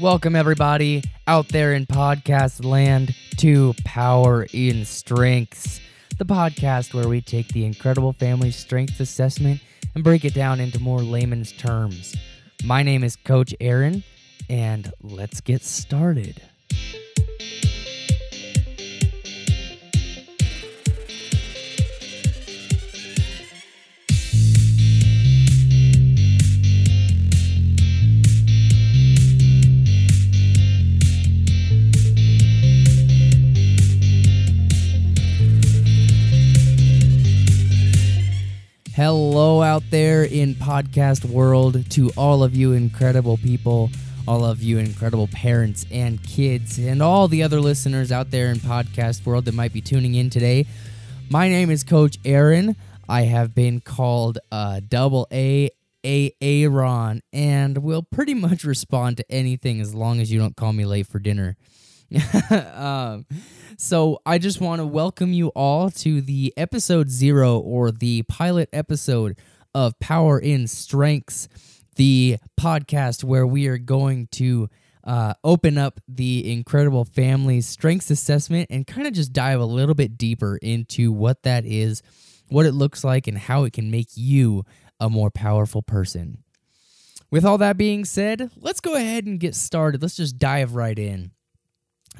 Welcome, everybody out there in podcast land to Power in Strengths, the podcast where we take the incredible family strength assessment and break it down into more layman's terms. My name is Coach Aaron, and let's get started. Out there in podcast world, to all of you incredible people, all of you incredible parents and kids, and all the other listeners out there in podcast world that might be tuning in today. My name is Coach Aaron. I have been called uh, Double A A Aaron, and will pretty much respond to anything as long as you don't call me late for dinner. um, so I just want to welcome you all to the episode zero or the pilot episode of Power in Strengths, the podcast where we are going to uh, open up the incredible family strengths assessment and kind of just dive a little bit deeper into what that is, what it looks like, and how it can make you a more powerful person. With all that being said, let's go ahead and get started. Let's just dive right in.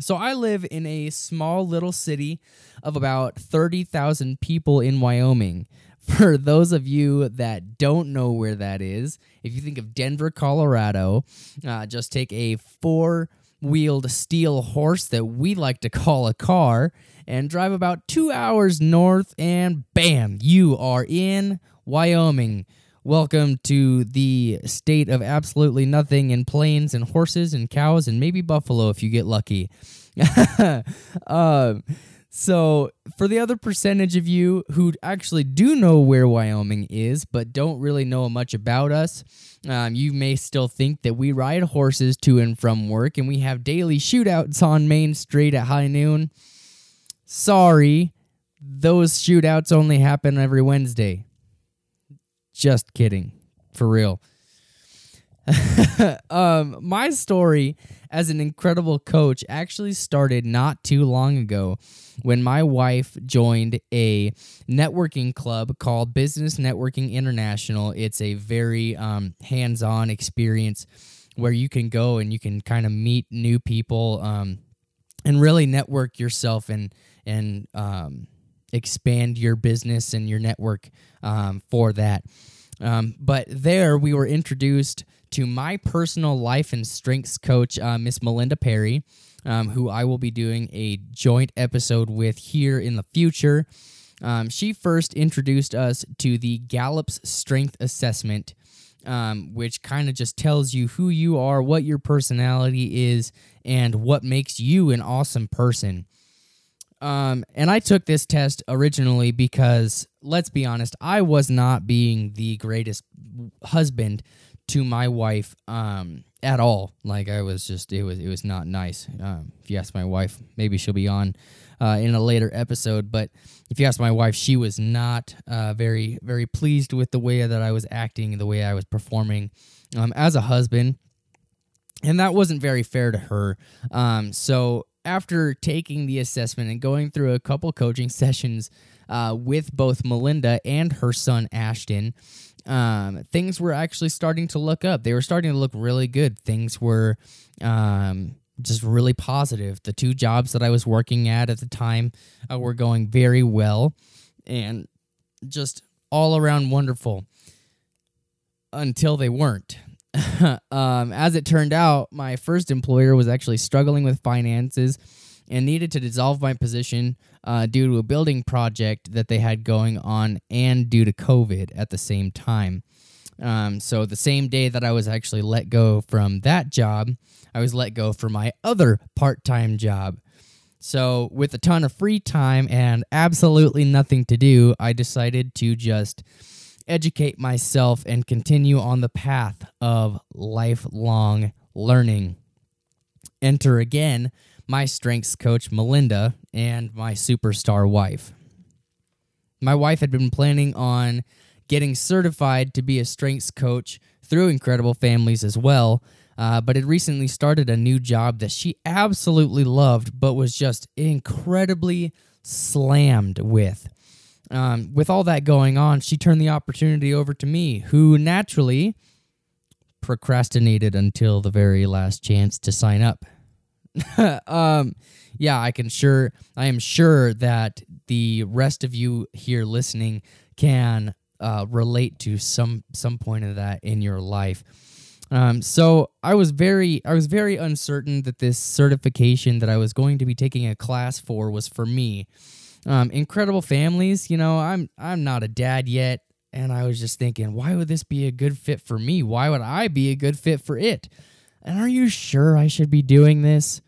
So I live in a small little city of about 30,000 people in Wyoming. For those of you that don't know where that is, if you think of Denver, Colorado, uh, just take a four wheeled steel horse that we like to call a car and drive about two hours north, and bam, you are in Wyoming. Welcome to the state of absolutely nothing and plains and horses and cows and maybe buffalo if you get lucky. um, so, for the other percentage of you who actually do know where Wyoming is, but don't really know much about us, um, you may still think that we ride horses to and from work and we have daily shootouts on Main Street at high noon. Sorry, those shootouts only happen every Wednesday. Just kidding. For real. um, my story as an incredible coach actually started not too long ago when my wife joined a networking club called Business Networking International. It's a very um, hands on experience where you can go and you can kind of meet new people um, and really network yourself and, and um, expand your business and your network um, for that. Um, but there we were introduced to my personal life and strengths coach, uh, Miss Melinda Perry, um, who I will be doing a joint episode with here in the future. Um, she first introduced us to the Gallup's Strength Assessment, um, which kind of just tells you who you are, what your personality is, and what makes you an awesome person. Um, and I took this test originally because, let's be honest, I was not being the greatest husband to my wife um, at all. Like I was just, it was, it was not nice. Um, if you ask my wife, maybe she'll be on uh, in a later episode. But if you ask my wife, she was not uh, very, very pleased with the way that I was acting, the way I was performing um, as a husband, and that wasn't very fair to her. Um, so after taking the assessment and going through a couple coaching sessions uh, with both Melinda and her son Ashton, um, things were actually starting to look up. They were starting to look really good. Things were um, just really positive. The two jobs that I was working at at the time uh, were going very well and just all around wonderful until they weren't. um, as it turned out, my first employer was actually struggling with finances and needed to dissolve my position uh, due to a building project that they had going on and due to COVID at the same time. Um, so, the same day that I was actually let go from that job, I was let go for my other part time job. So, with a ton of free time and absolutely nothing to do, I decided to just educate myself and continue on the path of lifelong learning. Enter again my strengths coach, Melinda, and my superstar wife. My wife had been planning on getting certified to be a strengths coach through Incredible Families as well. uh, but had recently started a new job that she absolutely loved, but was just incredibly slammed with. Um, with all that going on, she turned the opportunity over to me, who naturally procrastinated until the very last chance to sign up. um, yeah, I can sure I am sure that the rest of you here listening can uh, relate to some some point of that in your life. Um, so I was very I was very uncertain that this certification that I was going to be taking a class for was for me. Um, incredible families, you know, I'm I'm not a dad yet, and I was just thinking, why would this be a good fit for me? Why would I be a good fit for it? And are you sure I should be doing this?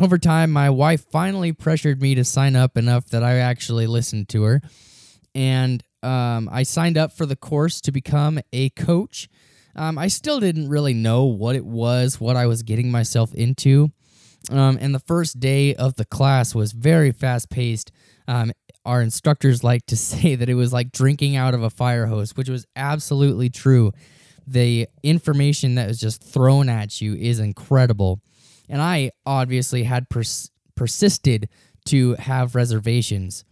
Over time, my wife finally pressured me to sign up enough that I actually listened to her. And um, I signed up for the course to become a coach. Um, I still didn't really know what it was, what I was getting myself into. Um, and the first day of the class was very fast paced. Um, our instructors like to say that it was like drinking out of a fire hose, which was absolutely true. The information that was just thrown at you is incredible. And I obviously had pers- persisted to have reservations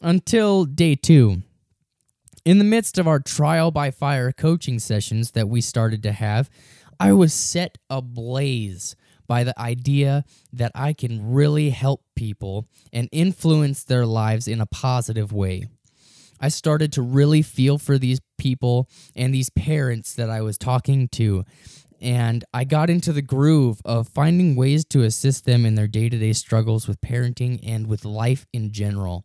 until day two. In the midst of our trial by fire coaching sessions that we started to have, I was set ablaze by the idea that I can really help people and influence their lives in a positive way. I started to really feel for these people and these parents that I was talking to. And I got into the groove of finding ways to assist them in their day to day struggles with parenting and with life in general.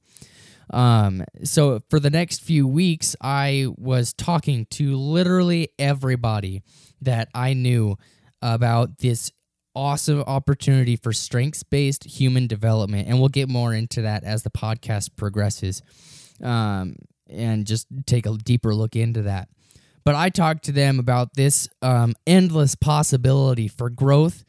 Um, so for the next few weeks, I was talking to literally everybody that I knew about this awesome opportunity for strengths based human development. And we'll get more into that as the podcast progresses um, and just take a deeper look into that. But I talked to them about this um, endless possibility for growth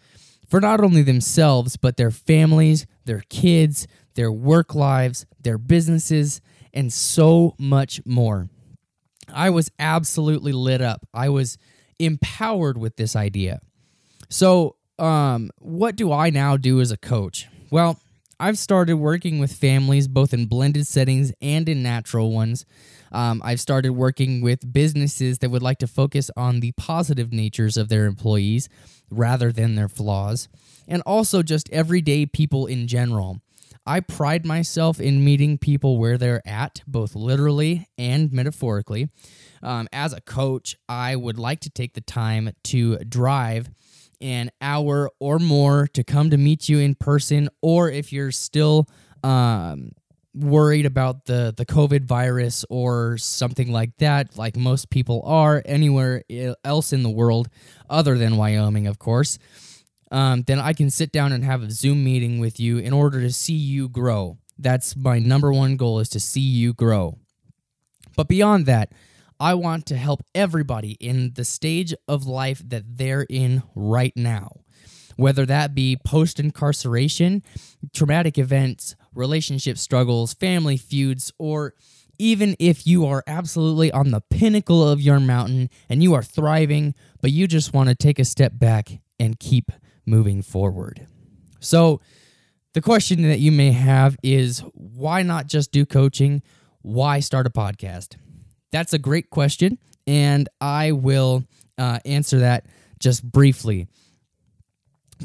for not only themselves, but their families, their kids, their work lives, their businesses, and so much more. I was absolutely lit up. I was empowered with this idea. So, um, what do I now do as a coach? Well, I've started working with families both in blended settings and in natural ones. Um, I've started working with businesses that would like to focus on the positive natures of their employees rather than their flaws, and also just everyday people in general. I pride myself in meeting people where they're at, both literally and metaphorically. Um, as a coach, I would like to take the time to drive an hour or more to come to meet you in person, or if you're still um, worried about the the COVID virus or something like that, like most people are anywhere else in the world, other than Wyoming, of course. Um, then I can sit down and have a Zoom meeting with you in order to see you grow. That's my number one goal is to see you grow. But beyond that, I want to help everybody in the stage of life that they're in right now. Whether that be post incarceration, traumatic events, relationship struggles, family feuds, or even if you are absolutely on the pinnacle of your mountain and you are thriving, but you just want to take a step back and keep moving forward. So, the question that you may have is why not just do coaching? Why start a podcast? That's a great question, and I will uh, answer that just briefly.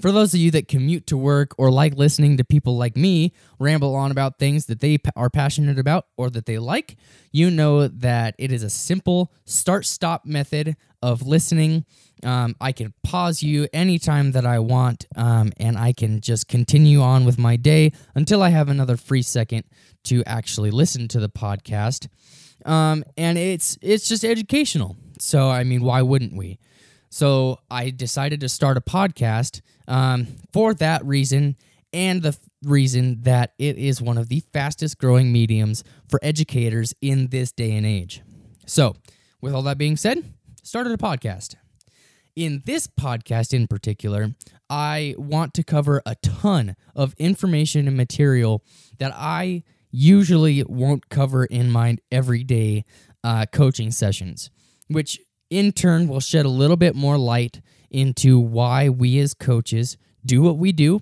For those of you that commute to work or like listening to people like me ramble on about things that they are passionate about or that they like, you know that it is a simple start stop method of listening. Um, I can pause you anytime that I want, um, and I can just continue on with my day until I have another free second to actually listen to the podcast um, and it's it's just educational. So I mean, why wouldn't we? So I decided to start a podcast um, for that reason, and the reason that it is one of the fastest growing mediums for educators in this day and age. So, with all that being said, started a podcast. In this podcast in particular, I want to cover a ton of information and material that I usually won't cover in my everyday uh, coaching sessions, which in turn, we'll shed a little bit more light into why we as coaches do what we do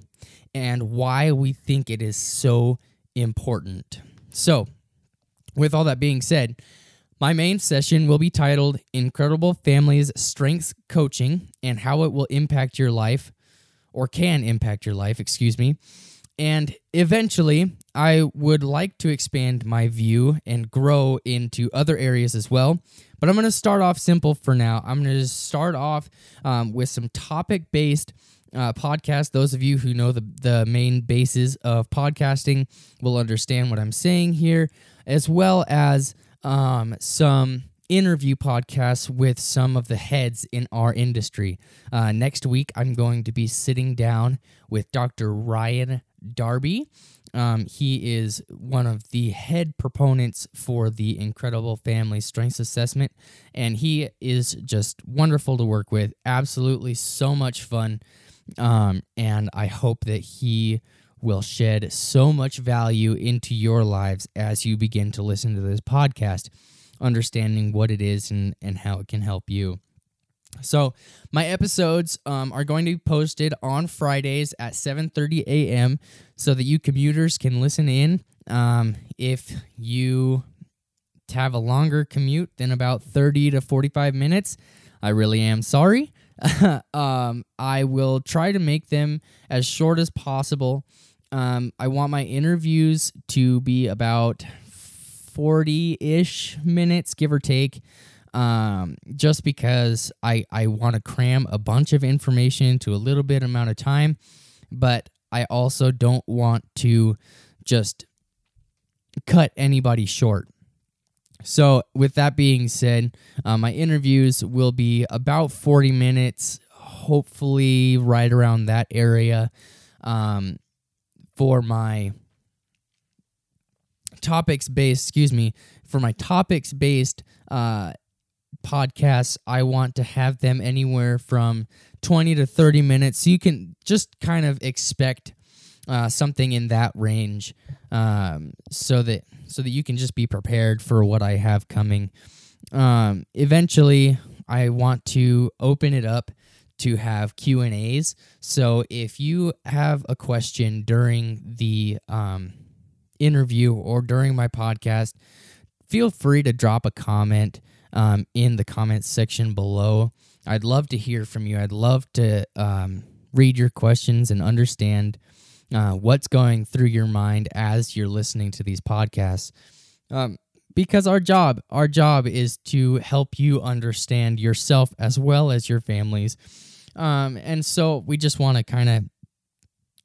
and why we think it is so important. So, with all that being said, my main session will be titled Incredible Families Strengths Coaching and How It Will Impact Your Life, or Can Impact Your Life, excuse me. And eventually, I would like to expand my view and grow into other areas as well. But I'm going to start off simple for now. I'm going to start off um, with some topic based uh, podcast. Those of you who know the, the main bases of podcasting will understand what I'm saying here, as well as um, some interview podcasts with some of the heads in our industry. Uh, next week, I'm going to be sitting down with Dr. Ryan Darby. Um, he is one of the head proponents for the Incredible Family Strengths Assessment, and he is just wonderful to work with. Absolutely so much fun. Um, and I hope that he will shed so much value into your lives as you begin to listen to this podcast, understanding what it is and, and how it can help you. So my episodes um, are going to be posted on Fridays at 7:30 a.m. so that you commuters can listen in. Um, if you have a longer commute than about 30 to 45 minutes, I really am sorry. um, I will try to make them as short as possible. Um, I want my interviews to be about 40 ish minutes, give or take um, just because I, I want to cram a bunch of information into a little bit amount of time, but I also don't want to just cut anybody short. So, with that being said, uh, my interviews will be about 40 minutes, hopefully, right around that area um, for my topics based, excuse me, for my topics based uh, podcasts, I want to have them anywhere from 20 to 30 minutes. So you can just kind of expect uh, something in that range um, so that so that you can just be prepared for what I have coming. Um, eventually, I want to open it up to have Q and A's. So if you have a question during the um, interview or during my podcast, feel free to drop a comment um, in the comments section below. I'd love to hear from you. I'd love to um, read your questions and understand uh, what's going through your mind as you're listening to these podcasts. Um, because our job, our job is to help you understand yourself as well as your families. Um, and so we just want to kind of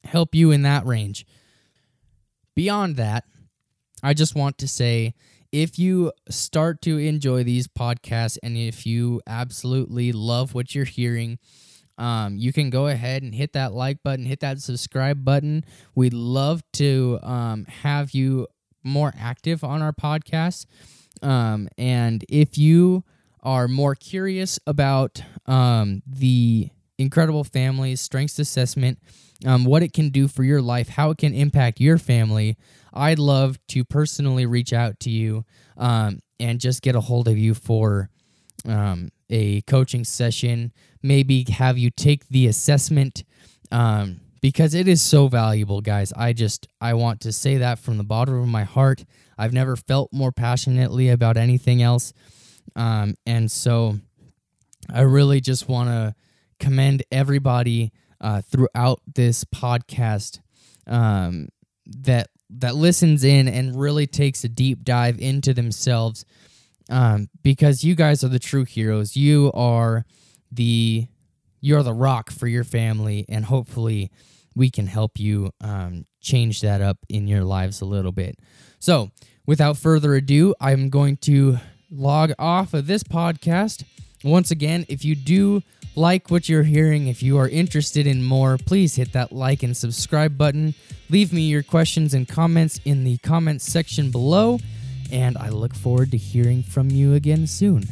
help you in that range. Beyond that, I just want to say if you start to enjoy these podcasts and if you absolutely love what you're hearing, um, you can go ahead and hit that like button, hit that subscribe button. We'd love to um, have you more active on our podcast. Um, and if you are more curious about um, the Incredible Families Strengths Assessment, um, what it can do for your life, how it can impact your family, I'd love to personally reach out to you um, and just get a hold of you for um, a coaching session. Maybe have you take the assessment um, because it is so valuable, guys. I just I want to say that from the bottom of my heart. I've never felt more passionately about anything else, um, and so I really just want to commend everybody uh, throughout this podcast um, that that listens in and really takes a deep dive into themselves um, because you guys are the true heroes. You are the you're the rock for your family, and hopefully we can help you um, change that up in your lives a little bit. So, without further ado, I'm going to log off of this podcast. Once again, if you do like what you're hearing. If you are interested in more, please hit that like and subscribe button. Leave me your questions and comments in the comments section below, and I look forward to hearing from you again soon.